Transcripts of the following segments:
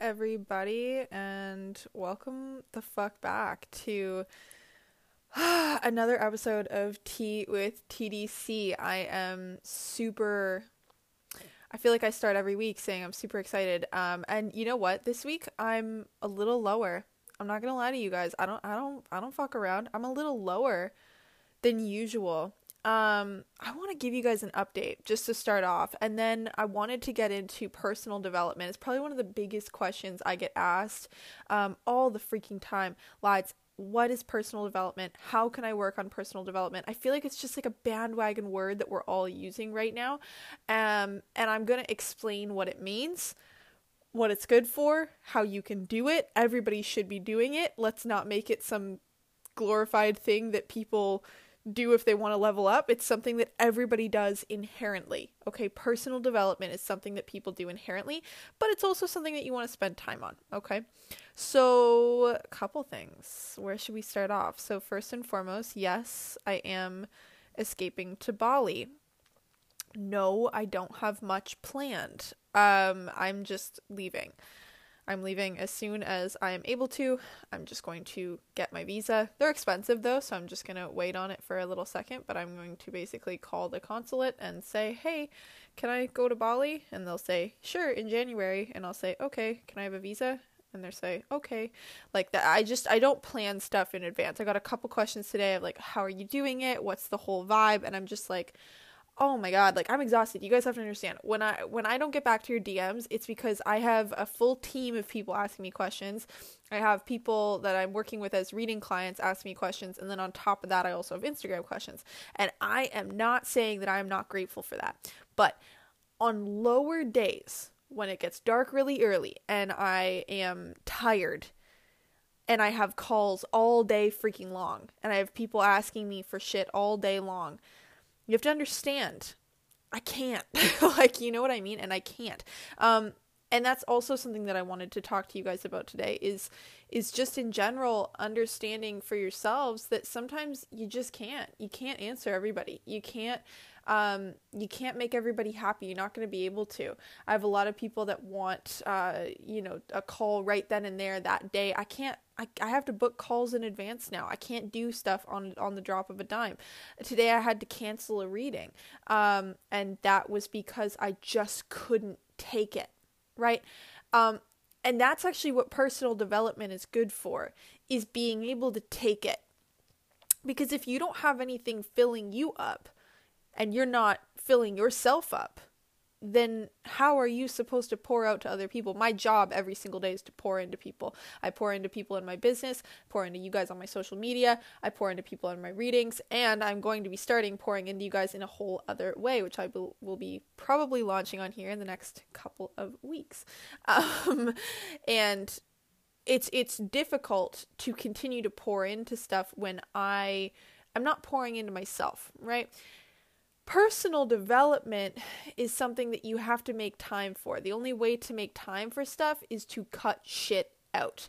everybody, and welcome the fuck back to another episode of Tea with TDC. I am super. I feel like I start every week saying I'm super excited. Um, and you know what? This week I'm a little lower. I'm not gonna lie to you guys. I don't. I don't. I don't fuck around. I'm a little lower than usual. Um, I want to give you guys an update just to start off, and then I wanted to get into personal development. It's probably one of the biggest questions I get asked um, all the freaking time. Lads, what is personal development? How can I work on personal development? I feel like it's just like a bandwagon word that we're all using right now, um, and I'm gonna explain what it means what it's good for, how you can do it. Everybody should be doing it. Let's not make it some glorified thing that people do if they want to level up. It's something that everybody does inherently. Okay, personal development is something that people do inherently, but it's also something that you want to spend time on. Okay, so a couple things. Where should we start off? So, first and foremost, yes, I am escaping to Bali. No, I don't have much planned. Um, I'm just leaving. I'm leaving as soon as I am able to. I'm just going to get my visa. They're expensive though, so I'm just going to wait on it for a little second, but I'm going to basically call the consulate and say, "Hey, can I go to Bali?" And they'll say, "Sure, in January." And I'll say, "Okay, can I have a visa?" And they'll say, "Okay." Like that I just I don't plan stuff in advance. I got a couple questions today of like, "How are you doing it? What's the whole vibe?" And I'm just like, oh my god like i'm exhausted. You guys have to understand. When i when i don't get back to your dms it's because i have a full team of people asking me questions. I have people that i'm working with as reading clients ask me questions. And then on top of that i also have instagram questions. And i am not saying that i am not grateful for that. But on lower days when it gets dark really early and i am tired and i have calls all day freaking long and i have people asking me for shit all day long you have to understand I can't. like, you know what I mean? And I can't. Um, and that's also something that I wanted to talk to you guys about today is is just in general understanding for yourselves that sometimes you just can't. You can't answer everybody. You can't um, you can't make everybody happy. You're not going to be able to. I have a lot of people that want, uh, you know, a call right then and there that day. I can't. I, I have to book calls in advance now. I can't do stuff on on the drop of a dime. Today I had to cancel a reading, um, and that was because I just couldn't take it. Right. Um, and that's actually what personal development is good for is being able to take it because if you don't have anything filling you up and you're not filling yourself up, then how are you supposed to pour out to other people? My job every single day is to pour into people. I pour into people in my business, pour into you guys on my social media, I pour into people in my readings, and I'm going to be starting pouring into you guys in a whole other way, which I will be probably launching on here in the next couple of weeks. Um, and it's it's difficult to continue to pour into stuff when I I'm not pouring into myself, right? Personal development is something that you have to make time for. The only way to make time for stuff is to cut shit out.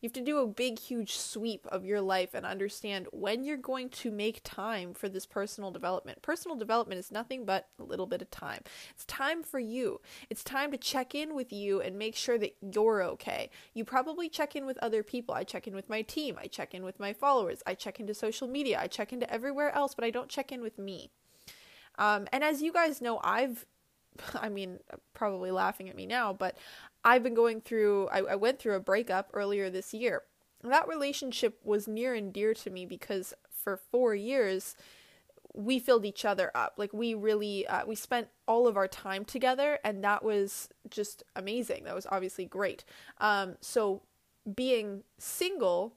You have to do a big, huge sweep of your life and understand when you're going to make time for this personal development. Personal development is nothing but a little bit of time. It's time for you. It's time to check in with you and make sure that you're okay. You probably check in with other people. I check in with my team. I check in with my followers. I check into social media. I check into everywhere else, but I don't check in with me. Um, and as you guys know, I've, I mean, probably laughing at me now, but I've been going through, I, I went through a breakup earlier this year. That relationship was near and dear to me because for four years, we filled each other up. Like we really, uh, we spent all of our time together, and that was just amazing. That was obviously great. Um, so being single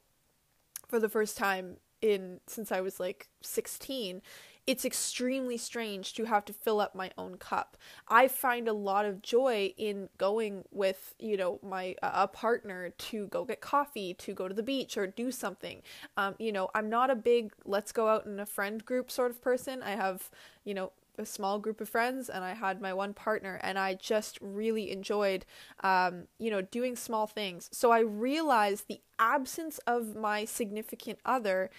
for the first time in since I was like 16 it's extremely strange to have to fill up my own cup. I find a lot of joy in going with, you know, my uh, a partner to go get coffee, to go to the beach or do something. Um, you know, I'm not a big let's go out in a friend group sort of person. I have, you know, a small group of friends and I had my one partner and I just really enjoyed um, you know doing small things. So I realized the absence of my significant other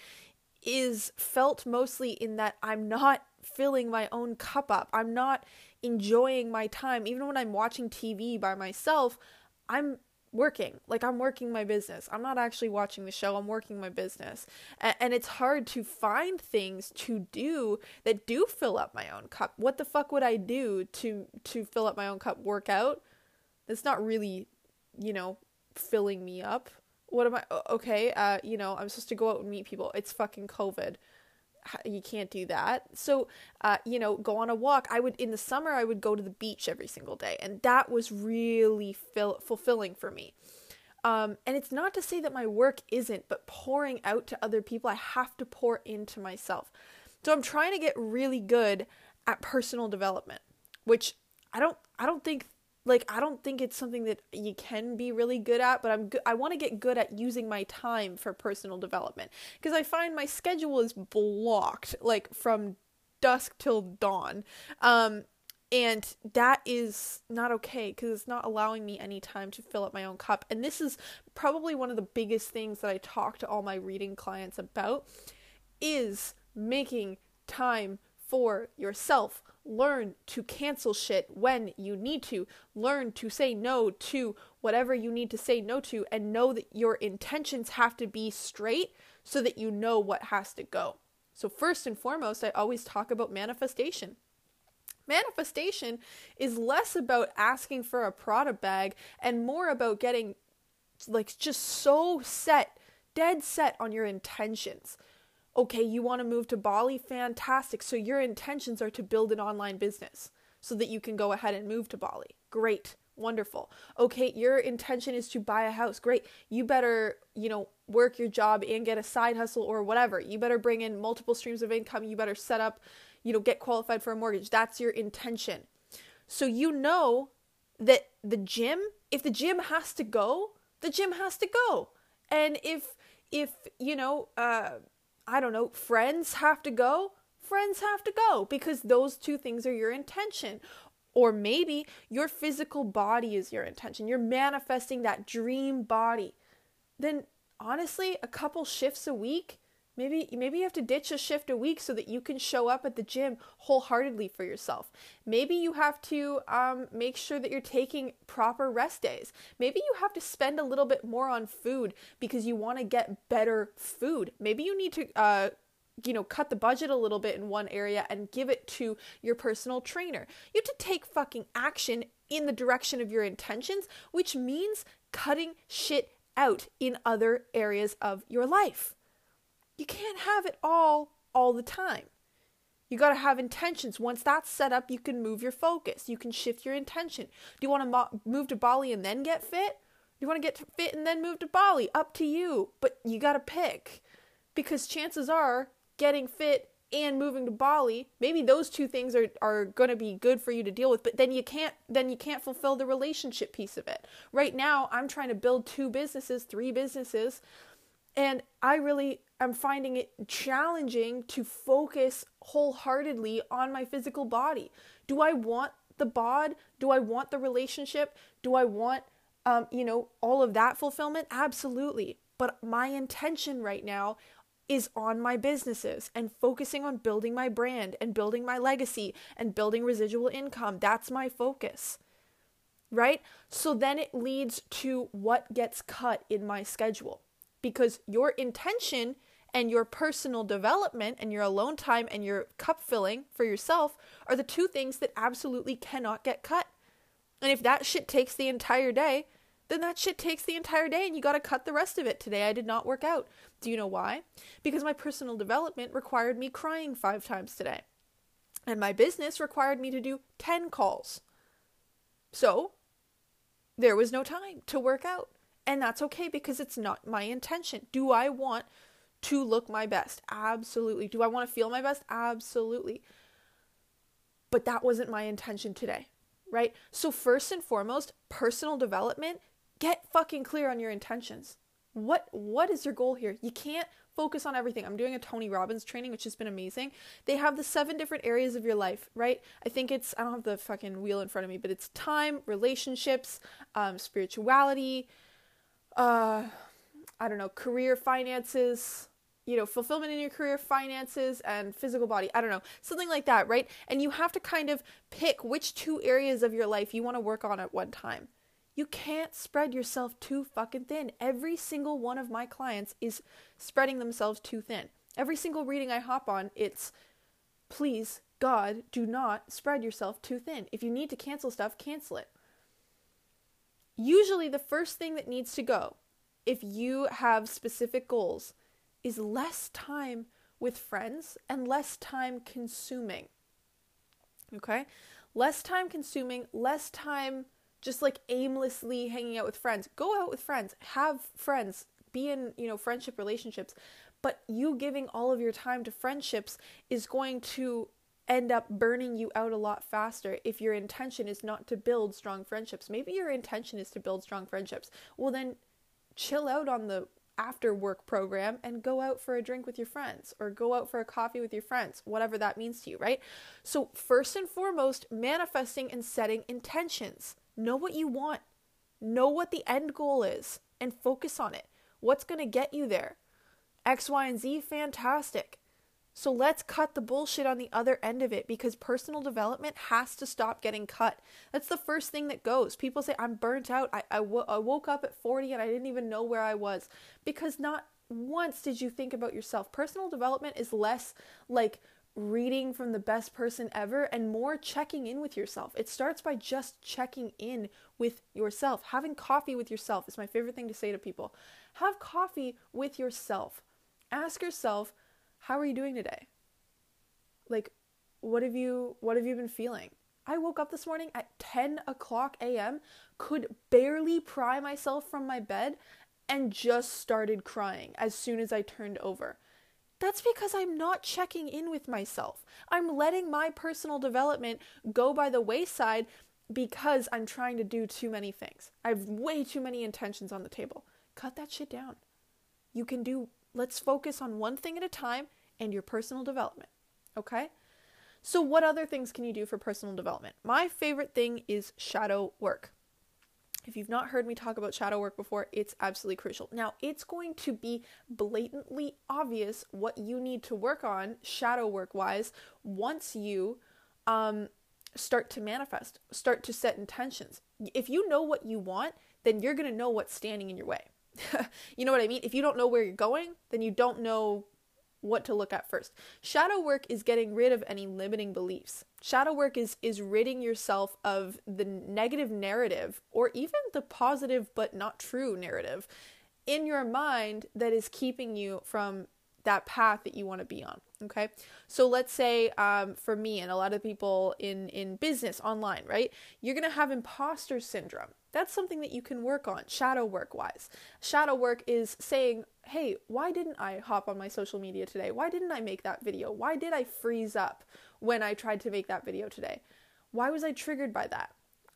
is felt mostly in that I'm not filling my own cup up. I'm not enjoying my time. Even when I'm watching TV by myself, I'm working. Like I'm working my business. I'm not actually watching the show. I'm working my business. And, and, it's hard to find things to do that do fill up my own cup. What the fuck would I do to to fill up my own cup? Workout? That's not really, you know, filling me up. What am I okay, uh, you know, I'm supposed to go out and meet people. It's fucking COVID you can't do that. So, uh, you know, go on a walk. I would in the summer I would go to the beach every single day, and that was really fill- fulfilling for me. Um, and it's not to say that my work isn't, but pouring out to other people, I have to pour into myself. So I'm trying to get really good at personal development, which I don't I don't think like I don't think it's something that you can be really good at, but I'm good. I want to get good at using my time for personal development because I find my schedule is blocked like from dusk till dawn. Um and that is not okay because it's not allowing me any time to fill up my own cup. And this is probably one of the biggest things that I talk to all my reading clients about is making time for yourself Learn to cancel shit when you need to. Learn to say no to whatever you need to say no to and know that your intentions have to be straight so that you know what has to go. So, first and foremost, I always talk about manifestation. Manifestation is less about asking for a Prada bag and more about getting like just so set, dead set on your intentions okay, you want to move to Bali? Fantastic. So your intentions are to build an online business so that you can go ahead and move to Bali. Great. Wonderful. Okay, your intention is to buy a house. Great. You better, you know, work your job and get a side hustle or whatever. You better bring in multiple streams of income. You better set up, you know, get qualified for a mortgage. That's your intention. So you know that the gym, if the gym has to go, the gym has to go. And if if, you know, uh I don't know, friends have to go, friends have to go because those two things are your intention. Or maybe your physical body is your intention. You're manifesting that dream body. Then honestly, a couple shifts a week Maybe maybe you have to ditch a shift a week so that you can show up at the gym wholeheartedly for yourself. Maybe you have to um, make sure that you're taking proper rest days. Maybe you have to spend a little bit more on food because you want to get better food. Maybe you need to uh, you know, cut the budget a little bit in one area and give it to your personal trainer. You have to take fucking action in the direction of your intentions, which means cutting shit out in other areas of your life you can't have it all all the time. You got to have intentions. Once that's set up, you can move your focus. You can shift your intention. Do you want to mo- move to Bali and then get fit? You want to get fit and then move to Bali? Up to you. But you got to pick because chances are getting fit and moving to Bali, maybe those two things are, are going to be good for you to deal with, but then you can't then you can't fulfill the relationship piece of it. Right now, I'm trying to build two businesses, three businesses, and I really am finding it challenging to focus wholeheartedly on my physical body. Do I want the bod? Do I want the relationship? Do I want, um, you know, all of that fulfillment? Absolutely. But my intention right now is on my businesses and focusing on building my brand and building my legacy and building residual income. That's my focus. Right? So then it leads to what gets cut in my schedule because your intention and your personal development and your alone time and your cup filling for yourself are the two things that absolutely cannot get cut. And if that shit takes the entire day, then that shit takes the entire day and you got to cut the rest of it. Today I did not work out. Do you know why? Because my personal development required me crying 5 times today. And my business required me to do 10 calls. So, there was no time to work out. And that's okay because it's not my intention. Do I want to look my best? Absolutely. Do I want to feel my best? Absolutely. But that wasn't my intention today, right? So, first and foremost, personal development, get fucking clear on your intentions. What what is your goal here? You can't focus on everything. I'm doing a Tony Robbins training, which has been amazing. They have the seven different areas of your life, right? I think it's I don't have the fucking wheel in front of me, but it's time, relationships, um, spirituality, uh, I don't know, career finances, you know, fulfillment in your career, finances, and physical body. I don't know, something like that, right? And you have to kind of pick which two areas of your life you want to work on at one time. You can't spread yourself too fucking thin. Every single one of my clients is spreading themselves too thin. Every single reading I hop on, it's please, God, do not spread yourself too thin. If you need to cancel stuff, cancel it. Usually, the first thing that needs to go, if you have specific goals, is less time with friends and less time consuming. Okay? Less time consuming, less time just like aimlessly hanging out with friends. Go out with friends, have friends, be in, you know, friendship relationships. But you giving all of your time to friendships is going to end up burning you out a lot faster if your intention is not to build strong friendships. Maybe your intention is to build strong friendships. Well, then chill out on the after work program and go out for a drink with your friends or go out for a coffee with your friends, whatever that means to you, right? So, first and foremost, manifesting and setting intentions. Know what you want, know what the end goal is, and focus on it. What's going to get you there? X, Y, and Z, fantastic. So let's cut the bullshit on the other end of it because personal development has to stop getting cut. That's the first thing that goes. People say, I'm burnt out. I, I, w- I woke up at 40 and I didn't even know where I was because not once did you think about yourself. Personal development is less like reading from the best person ever and more checking in with yourself. It starts by just checking in with yourself. Having coffee with yourself is my favorite thing to say to people. Have coffee with yourself. Ask yourself, how are you doing today? Like, what have you what have you been feeling? I woke up this morning at 10 o'clock a.m., could barely pry myself from my bed, and just started crying as soon as I turned over. That's because I'm not checking in with myself. I'm letting my personal development go by the wayside because I'm trying to do too many things. I have way too many intentions on the table. Cut that shit down. You can do Let's focus on one thing at a time and your personal development. Okay? So, what other things can you do for personal development? My favorite thing is shadow work. If you've not heard me talk about shadow work before, it's absolutely crucial. Now, it's going to be blatantly obvious what you need to work on shadow work wise once you um, start to manifest, start to set intentions. If you know what you want, then you're going to know what's standing in your way. you know what I mean? If you don't know where you're going, then you don't know what to look at first. Shadow work is getting rid of any limiting beliefs. Shadow work is is ridding yourself of the negative narrative or even the positive but not true narrative in your mind that is keeping you from that path that you want to be on okay so let's say um, for me and a lot of people in in business online right you're to have imposter syndrome that's something that you can work on, shadow work wise. Shadow work is saying, hey, why didn't I hop on my social media today? Why didn't I make that video? Why did I freeze up when I tried to make that video today? Why was I triggered by that?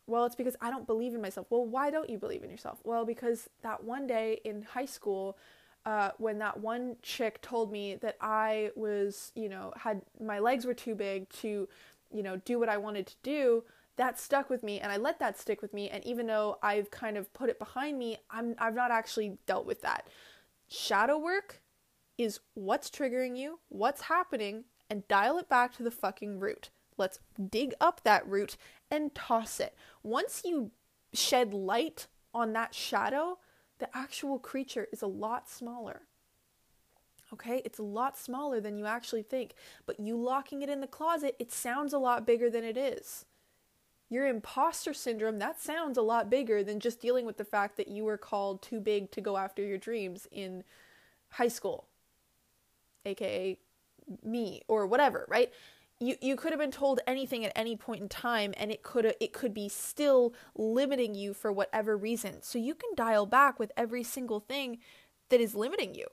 Well, it's because I don't believe in myself. Well, why don't you believe in yourself? Well, because that one day in high school, uh, when that one chick told me that I was, you know, had my legs were too big to, you know, do what I wanted to do, that stuck with me and I let that stick with me and even though I've kind of put it behind me, I'm I've not actually dealt with that. Shadow work is what's triggering you, what's happening and dial it back to the fucking root. Let's dig up that root and toss it. Once you shed light on that shadow, the actual creature is a lot smaller. Okay, it's a lot smaller than you actually think, but you locking it in the closet, it sounds a lot bigger than it is your imposter syndrome, that sounds a lot bigger than just dealing with the fact that you were called too big to go after your dreams in high school, aka me or whatever, right? You you could have been told anything at any point in time and it could it could be still limiting you for whatever reason. So you can dial back with every single thing that is limiting you.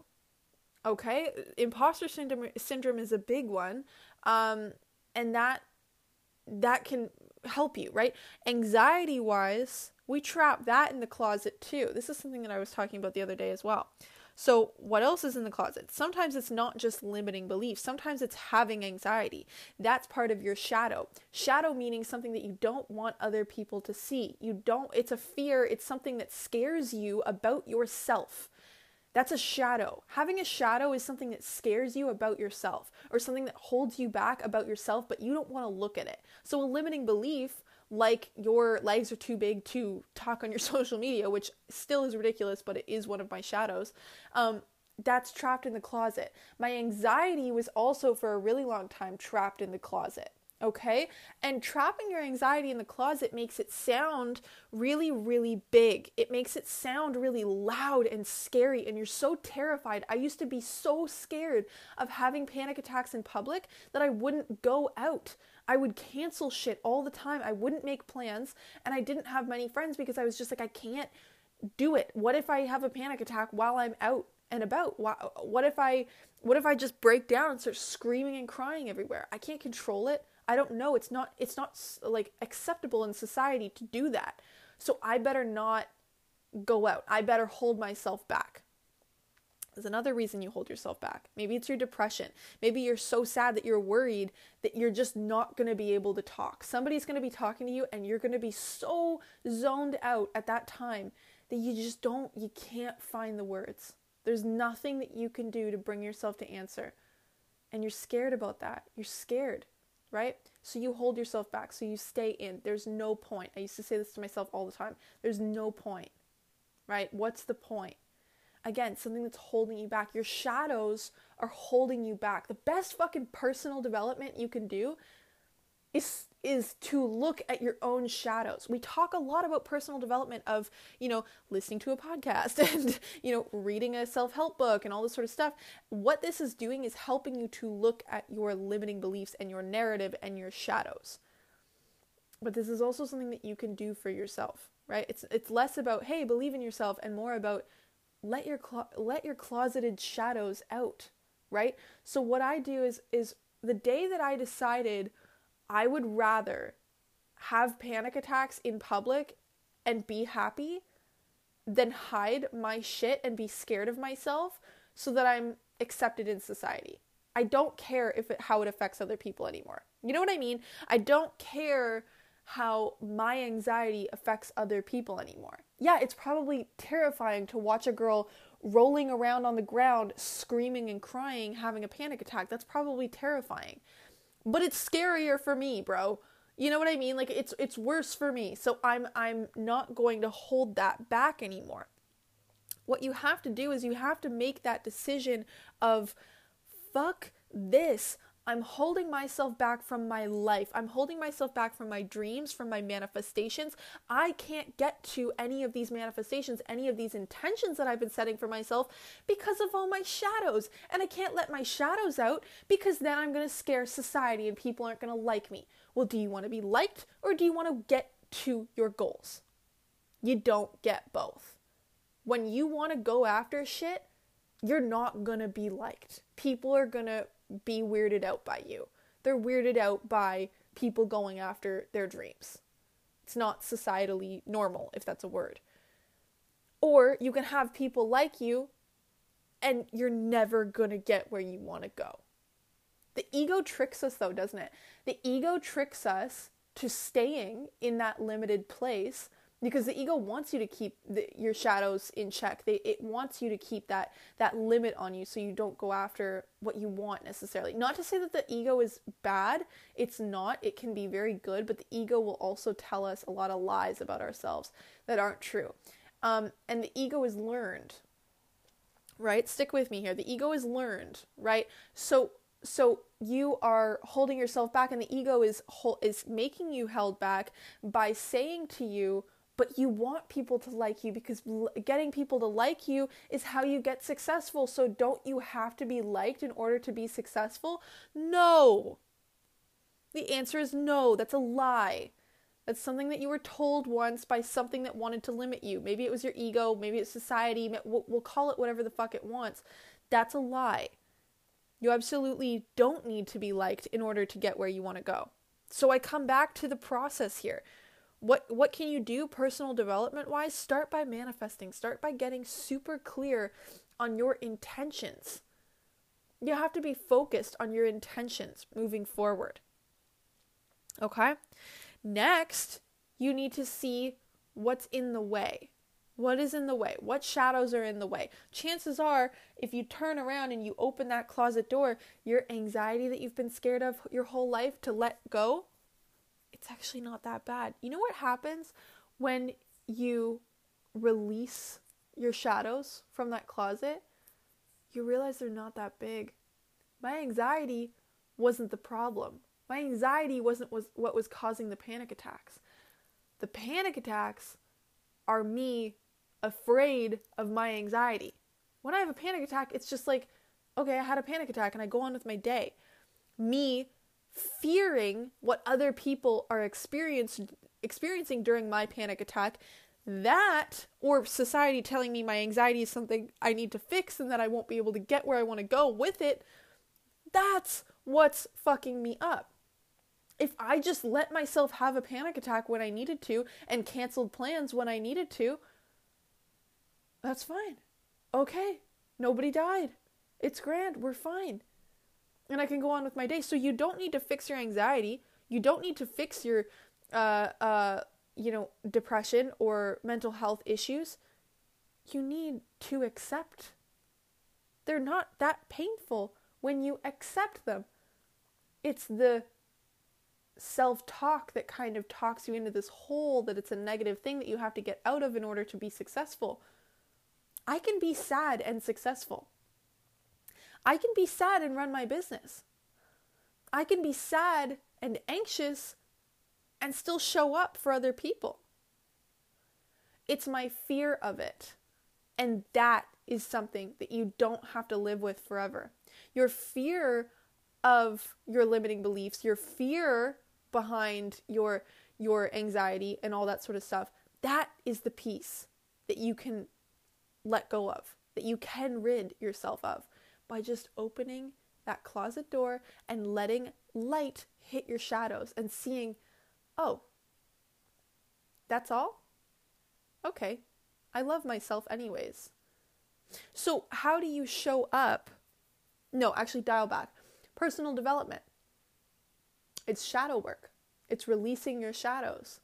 Okay? Imposter syndrome syndrome is a big one. Um and that that can help you, right? Anxiety wise, we trap that in the closet too. This is something that I was talking about the other day as well. So, what else is in the closet? Sometimes it's not just limiting beliefs, sometimes it's having anxiety. That's part of your shadow. Shadow meaning something that you don't want other people to see. You don't, it's a fear, it's something that scares you about yourself. That's a shadow. Having a shadow is something that scares you about yourself or something that holds you back about yourself, but you don't want to look at it. So, a limiting belief like your legs are too big to talk on your social media, which still is ridiculous, but it is one of my shadows. Um, that's trapped in the closet. My anxiety was also for a really long time trapped in the closet. Okay? And trapping your anxiety in the closet makes it sound really, really big. It makes it sound really loud and scary, and you're so terrified. I used to be so scared of having panic attacks in public that I wouldn't go out. I would cancel shit all the time. I wouldn't make plans, and I didn't have many friends because I was just like, I can't do it. What if I have a panic attack while I'm out and about? What if I what if I just break down and start screaming and crying everywhere? I can't control it. I don't know. It's not it's not like acceptable in society to do that. So I better not go out. I better hold myself back. There's another reason you hold yourself back. Maybe it's your depression. Maybe you're so sad that you're worried that you're just not going to be able to talk. Somebody's going to be talking to you and you're going to be so zoned out at that time that you just don't, you can't find the words. There's nothing that you can do to bring yourself to answer. And you're scared about that. You're scared, right? So you hold yourself back. So you stay in. There's no point. I used to say this to myself all the time. There's no point, right? What's the point? again, something that's holding you back. Your shadows are holding you back. The best fucking personal development you can do is is to look at your own shadows. We talk a lot about personal development of, you know, listening to a podcast and, you know, reading a self-help book and all this sort of stuff. What this is doing is helping you to look at your limiting beliefs and your narrative and your shadows. But this is also something that you can do for yourself, right? It's it's less about, hey, believe in yourself and more about let your clo- let your closeted shadows out, right? So what I do is is the day that I decided I would rather have panic attacks in public and be happy than hide my shit and be scared of myself so that I'm accepted in society. I don't care if it, how it affects other people anymore. You know what I mean? I don't care how my anxiety affects other people anymore. Yeah, it's probably terrifying to watch a girl rolling around on the ground, screaming and crying, having a panic attack. That's probably terrifying. But it's scarier for me, bro. You know what I mean? Like it's it's worse for me. So I'm I'm not going to hold that back anymore. What you have to do is you have to make that decision of fuck this. I'm holding myself back from my life. I'm holding myself back from my dreams, from my manifestations. I can't get to any of these manifestations, any of these intentions that I've been setting for myself because of all my shadows. And I can't let my shadows out because then I'm going to scare society and people aren't going to like me. Well, do you want to be liked or do you want to get to your goals? You don't get both. When you want to go after shit, you're not going to be liked. People are going to be weirded out by you. They're weirded out by people going after their dreams. It's not societally normal, if that's a word. Or you can have people like you and you're never going to get where you want to go. The ego tricks us, though, doesn't it? The ego tricks us to staying in that limited place because the ego wants you to keep the, your shadows in check. They, it wants you to keep that that limit on you so you don't go after what you want necessarily. Not to say that the ego is bad it's not. It can be very good but the ego will also tell us a lot of lies about ourselves that aren't true. Um, and the ego is learned right? Stick with me here. The ego is learned right? So so you are holding yourself back and the ego is is making you held back by saying to you but you want people to like you because getting people to like you is how you get successful. So don't you have to be liked in order to be successful? No. The answer is no. That's a lie. That's something that you were told once by something that wanted to limit you. Maybe it was your ego, maybe it's society, we'll call it whatever the fuck it wants. That's a lie. You absolutely don't need to be liked in order to get where you want to go. So I come back to the process here what what can you do personal development wise? Start by manifesting. Start by getting super clear on your intentions. You have to be focused on your intentions moving forward. Okay? Next you need to see what's in the way. What is in the way? What shadows are in the way? Chances are if you turn around and you open that closet door your anxiety that you've been scared of your whole life to let go it's actually not that bad. You know what happens when you release your shadows from that closet? You realize they're not that big. My anxiety wasn't the problem. My anxiety wasn't was what was causing the panic attacks. The panic attacks are me afraid of my anxiety. When I have a panic attack, it's just like, okay, I had a panic attack and I go on with my day. Me fearing what other people are experiencing during my panic attack, that, or society telling me my anxiety is something I need to fix and that I won't be able to get where I want to go with it, that's what's fucking me up. If I just let myself have a panic attack when I needed to and canceled plans when I needed to, that's fine. Okay, nobody died. It's grand. We're fine and I can go on with my day. So you don't need to fix your anxiety. You don't need to fix your, uh, uh, you know, depression or mental health issues. You need to accept. They're not that painful when you accept them. It's the self talk that kind of talks you into this hole that it's a negative thing that you have to get out of in order to be successful. I can be sad and successful. I can be sad and run my business. I can be sad and anxious and still show up for other people. It's my fear of it. And that is something that you don't have to live with forever. Your fear of your limiting beliefs, your fear behind your your anxiety and all that sort of stuff, that is the piece that you can let go of, that you can rid yourself of by just opening that closet door and letting light hit your shadows and seeing, oh, that's all? Okay, I love myself anyways. So, how do you show up? No, actually, dial back. Personal development. It's shadow work, it's releasing your shadows,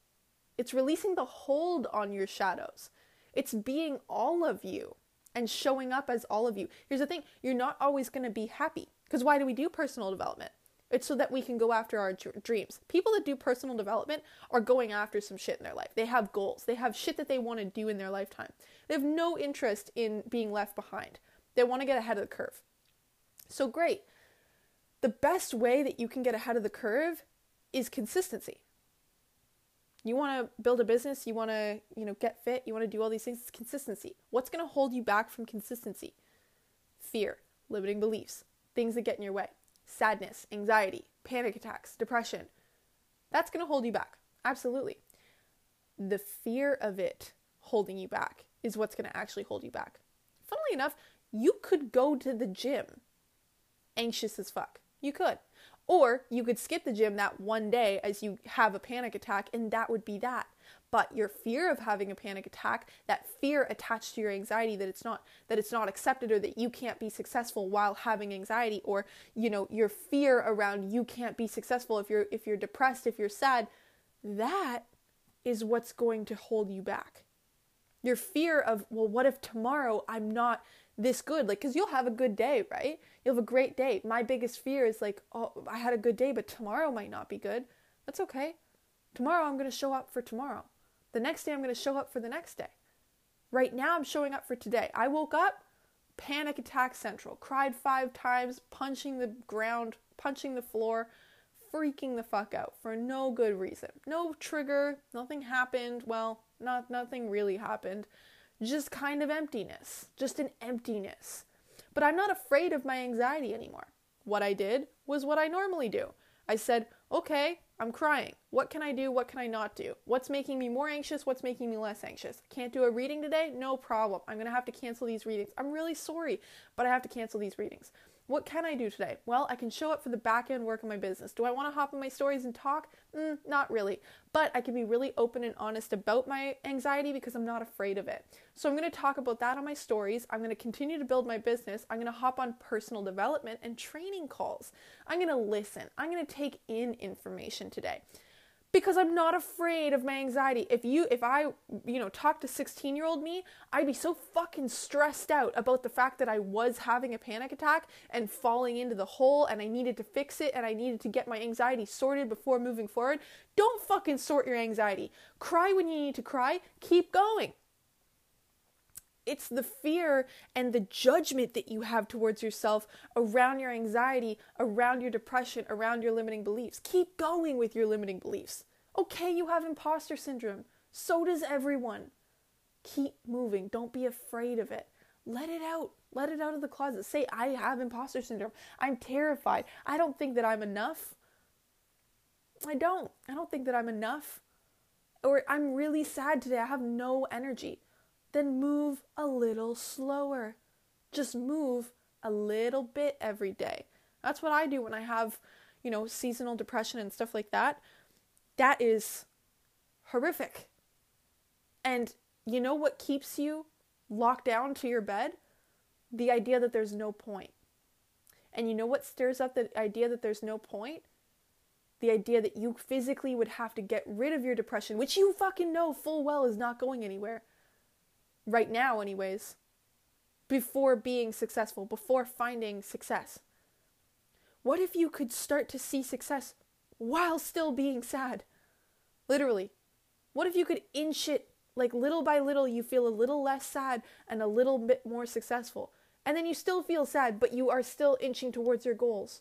it's releasing the hold on your shadows, it's being all of you and showing up as all of you. Here's the thing you're not always going to be happy. Because why do we do personal development? It's so that we can go after our dreams. People that do personal development are going after some shit in their life. They have goals, they have shit that they want to do in their lifetime. They have no interest in being left behind. They want to get ahead of the curve. So, great. The best way that you can get ahead of the curve is consistency you want to build a business, you want to, you know, get fit, you want to do all these things, it's consistency. What's going to hold you back from consistency? Fear, limiting beliefs, things that get in your way, sadness, anxiety, panic attacks, depression. That's going to hold you back. Absolutely. The fear of it holding you back is what's going to actually hold you back. Funnily enough, you could go to the gym anxious as fuck. You could. Or you could skip the gym that one day as you have a panic attack, and that would be that. But your fear of having a panic attack, that fear attached to your anxiety that it's not that it's not accepted or that you can't be successful while having anxiety, or you know, your fear around you can't be successful if you're if you're depressed, if you're sad, that is what's going to hold you back. Your fear of, well, what if tomorrow I'm not this good like because you'll have a good day right? You'll have a great day. My biggest fear is like oh i had a good day but tomorrow might not be good. That's okay. Tomorrow i'm going to show up for tomorrow. The next day i'm going to show up for the next day. Right now i'm showing up for today. I woke up panic attack central. Cried five times punching the ground punching the floor freaking the fuck out for no good reason. No trigger nothing happened. Well not nothing really happened just kind of emptiness, just an emptiness. But I'm not afraid of my anxiety anymore. What I did was what I normally do. I said, okay, I'm crying. What can I do? What can I not do? What's making me more anxious? What's making me less anxious? Can't do a reading today? No problem. I'm going to have to cancel these readings. I'm really sorry, but I have to cancel these readings. What can I do today? Well, I can show up for the back end work of my business. Do I want to hop on my stories and talk? Mm, not really. But I can be really open and honest about my anxiety because I'm not afraid of it. So I'm going to talk about that on my stories. I'm going to continue to build my business. I'm going to hop on personal development and training calls. I'm going to listen. I'm going to take in information today because I'm not afraid of my anxiety. If you if I, you know, talk to 16-year-old me, I'd be so fucking stressed out about the fact that I was having a panic attack and falling into the hole and I needed to fix it and I needed to get my anxiety sorted before moving forward. Don't fucking sort your anxiety. Cry when you need to cry. Keep going. It's the fear and the judgment that you have towards yourself around your anxiety, around your depression, around your limiting beliefs. Keep going with your limiting beliefs. Okay, you have imposter syndrome. So does everyone. Keep moving. Don't be afraid of it. Let it out. Let it out of the closet. Say, I have imposter syndrome. I'm terrified. I don't think that I'm enough. I don't. I don't think that I'm enough. Or I'm really sad today. I have no energy then move a little slower. Just move a little bit every day. That's what I do when I have, you know, seasonal depression and stuff like that. That is horrific. And you know what keeps you locked down to your bed? The idea that there's no point. And you know what stirs up the idea that there's no point? The idea that you physically would have to get rid of your depression, which you fucking know full well is not going anywhere right now, anyways, before being successful, before finding success? What if you could start to see success while still being sad? Literally. What if you could inch it like little by little, you feel a little less sad and a little bit more successful? And then you still feel sad, but you are still inching towards your goals.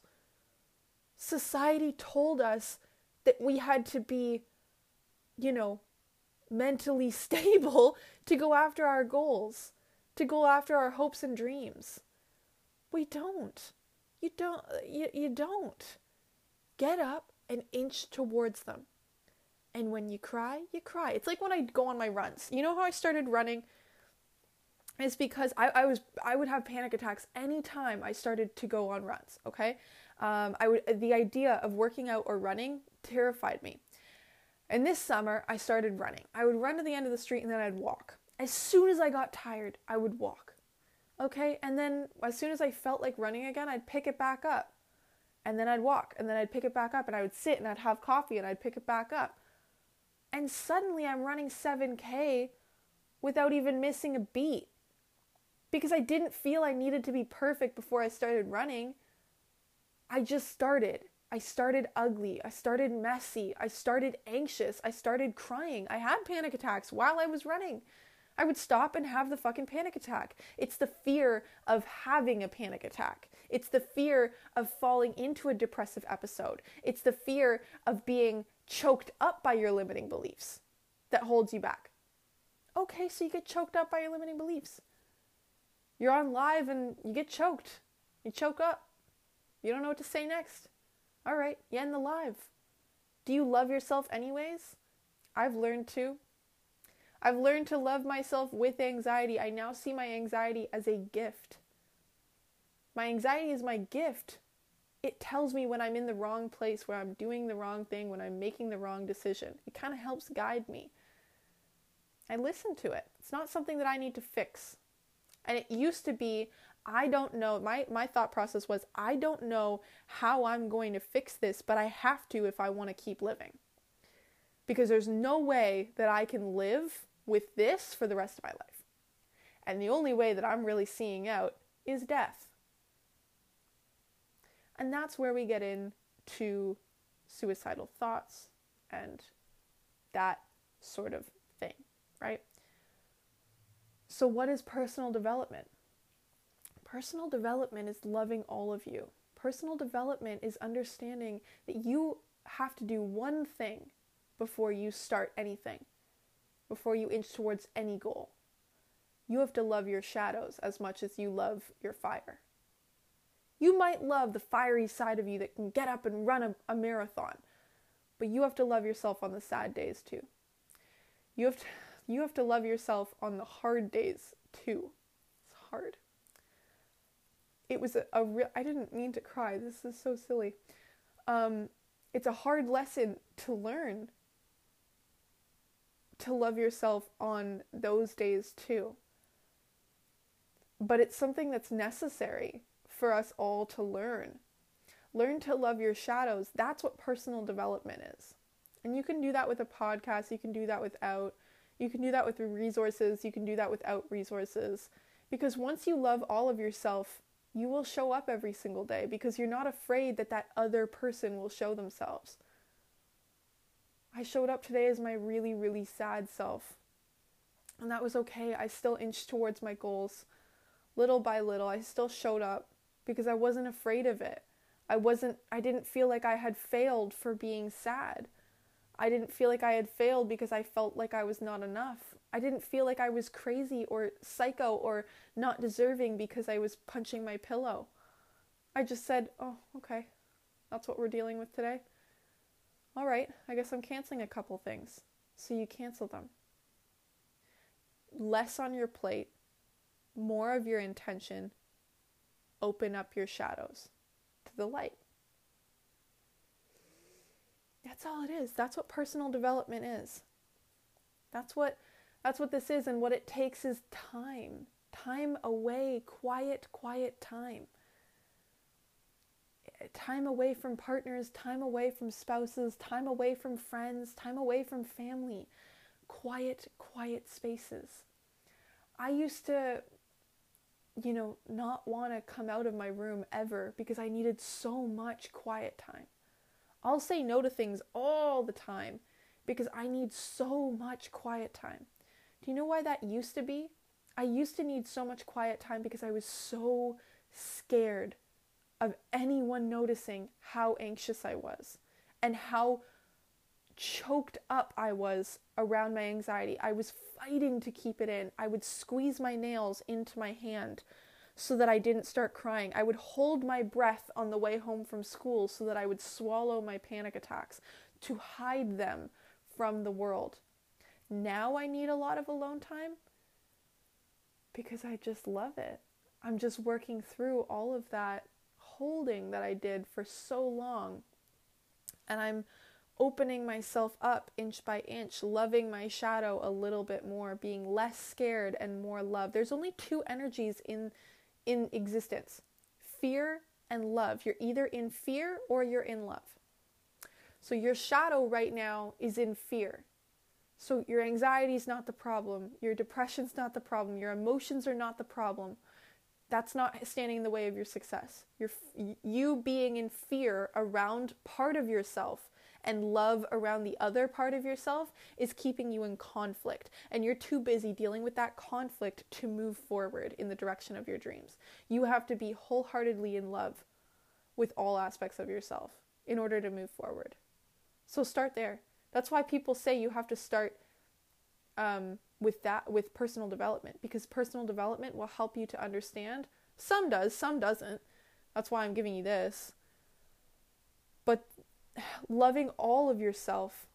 Society told us that we had to be, you know, mentally stable to go after our goals, to go after our hopes and dreams. We don't. You don't you, you don't. Get up and inch towards them. And when you cry, you cry. It's like when I go on my runs. You know how I started running? It's because I, I was I would have panic attacks anytime I started to go on runs. Okay, um, I would the idea of working out or running terrified me. And this summer, I started running. I would run to the end of the street and then I'd walk. As soon as I got tired, I would walk. Okay, and then as soon as I felt like running again, I'd pick it back up. And then I'd walk, and then I'd pick it back up, and I would sit and I'd have coffee and I'd pick it back up. And suddenly I'm running 7K without even missing a beat. Because I didn't feel I needed to be perfect before I started running. I just started. I started ugly. I started messy. I started anxious. I started crying. I had panic attacks while I was running. I would stop and have the fucking panic attack. It's the fear of having a panic attack. It's the fear of falling into a depressive episode. It's the fear of being choked up by your limiting beliefs that holds you back. Okay, so you get choked up by your limiting beliefs. You're on live and you get choked. You choke up. You don't know what to say next. All right, you end the live. Do you love yourself anyways? I've learned to. I've learned to love myself with anxiety. I now see my anxiety as a gift. My anxiety is my gift. It tells me when I'm in the wrong place, where I'm doing the wrong thing, when I'm making the wrong decision. It kind of helps guide me. I listen to it. It's not something that I need to fix. And it used to be I don't know. My my thought process was I don't know how I'm going to fix this, but I have to if I want to keep living. Because there's no way that I can live with this for the rest of my life. And the only way that I'm really seeing out is death. And that's where we get into suicidal thoughts and that sort of thing, right? So, what is personal development? Personal development is loving all of you. Personal development is understanding that you have to do one thing before you start anything, before you inch towards any goal. You have to love your shadows as much as you love your fire. You might love the fiery side of you that can get up and run a, a marathon, but you have to love yourself on the sad days too. You have to, you have to love yourself on the hard days too. It's hard it was a, a real I didn't mean to cry. This is so silly. Um, it's a hard lesson to learn to love yourself on those days too. But it's something that's necessary for us all to learn. Learn to love your shadows. That's what personal development is. And you can do that with a podcast, you can do that without, you can do that with resources, you can do that without resources. Because once you love all of yourself, you will show up every single day because you're not afraid that that other person will show themselves. I showed up today as my really, really sad self. And that was okay. I still inched towards my goals little by little. I still showed up because I wasn't afraid of it. I wasn't I didn't feel like I had failed for being sad. I didn't feel like I had failed because I felt like I was not enough. I didn't feel like I was crazy or psycho or not deserving because I was punching my pillow. I just said, "Oh, okay. That's what we're dealing with today." All right, I guess I'm canceling a couple things. So you cancel them. Less on your plate, more of your intention. Open up your shadows to the light. That's all it is. That's what personal development is. That's what that's what this is and what it takes is time. Time away, quiet, quiet time. Eh, time away from partners, time away from spouses, time away from friends, time away from family. Quiet, quiet spaces. I used to you know, not want to come out of my room ever because I needed so much quiet time. I'll say no to things all the time because I need so much quiet time. Do you know why that used to be? I used to need so much quiet time because I was so scared of anyone noticing how anxious I was and how choked up I was around my anxiety. I was fighting to keep it in. I would squeeze my nails into my hand so that I didn't start crying. I would hold my breath on the way home from school so that I would swallow my panic attacks to hide them from the world. Now I need a lot of alone time because I just love it. I'm just working through all of that holding that I did for so long. And I'm opening myself up inch by inch, loving my shadow a little bit more, being less scared and more love. There's only two energies in in existence. Fear and love. You're either in fear or you're in love. So your shadow right now is in fear. So your anxiety is not the problem, your depression's not the problem, your emotions are not the problem. That's not standing in the way of your success. Your you being in fear around part of yourself and love around the other part of yourself is keeping you in conflict. And you're too busy dealing with that conflict to move forward in the direction of your dreams. You have to be wholeheartedly in love with all aspects of yourself in order to move forward. So start there. That's why people say you have to start um, with that with personal development because personal development will help you to understand. Some does, some doesn't. That's why I'm giving you this. But loving all of yourself,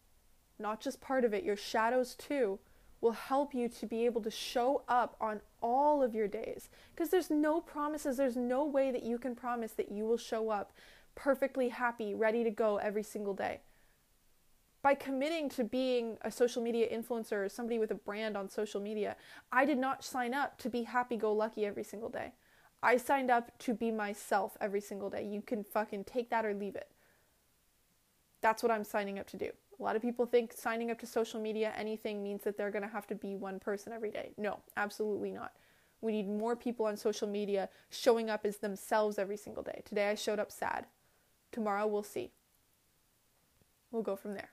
not just part of it, your shadows too, will help you to be able to show up on all of your days. Because there's no promises, there's no way that you can promise that you will show up perfectly happy, ready to go every single day. By committing to being a social media influencer or somebody with a brand on social media, I did not sign up to be happy go lucky every single day. I signed up to be myself every single day. You can fucking take that or leave it. That's what I'm signing up to do. A lot of people think signing up to social media, anything, means that they're going to have to be one person every day. No, absolutely not. We need more people on social media showing up as themselves every single day. Today I showed up sad. Tomorrow we'll see. We'll go from there.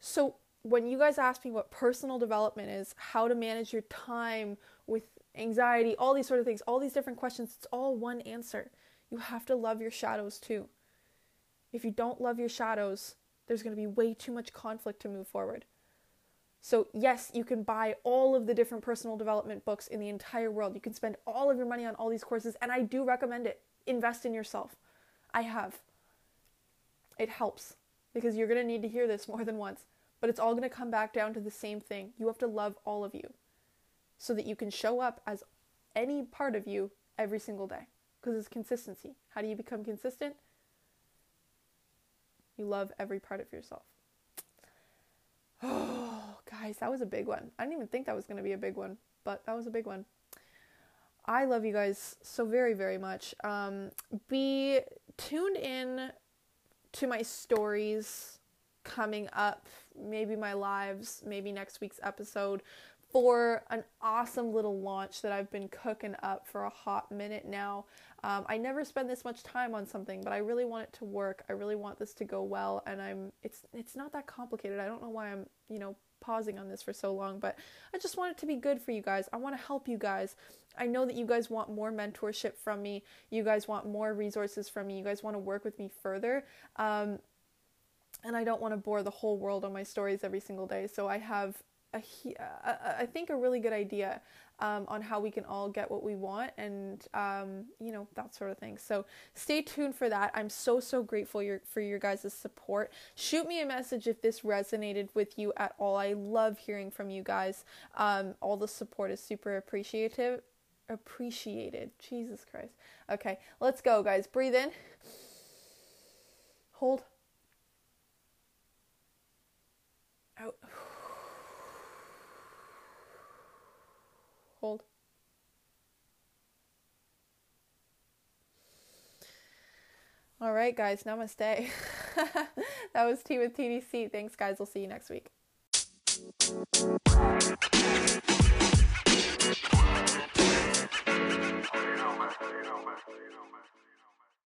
So, when you guys ask me what personal development is, how to manage your time with anxiety, all these sort of things, all these different questions, it's all one answer. You have to love your shadows too. If you don't love your shadows, there's going to be way too much conflict to move forward. So, yes, you can buy all of the different personal development books in the entire world. You can spend all of your money on all these courses, and I do recommend it. Invest in yourself. I have. It helps because you're going to need to hear this more than once, but it's all going to come back down to the same thing. You have to love all of you so that you can show up as any part of you every single day because it's consistency. How do you become consistent? You love every part of yourself. Oh, guys, that was a big one. I didn't even think that was going to be a big one, but that was a big one. I love you guys so very, very much. Um, be tuned in to my stories coming up, maybe my lives, maybe next week's episode, for an awesome little launch that I've been cooking up for a hot minute now. Um, I never spend this much time on something, but I really want it to work. I really want this to go well, and I'm. It's it's not that complicated. I don't know why I'm you know pausing on this for so long, but I just want it to be good for you guys. I want to help you guys. I know that you guys want more mentorship from me. You guys want more resources from me. You guys want to work with me further. Um, and I don't want to bore the whole world on my stories every single day. So I have a, a I think a really good idea um, on how we can all get what we want and um, you know that sort of thing. So stay tuned for that. I'm so so grateful your, for your guys' support. Shoot me a message if this resonated with you at all. I love hearing from you guys. Um, all the support is super appreciative appreciated. Jesus christ. Okay let's go guys. Breathe in. Hold out Hold. All right, guys, namaste. that was Tea with TDC. Thanks, guys. We'll see you next week.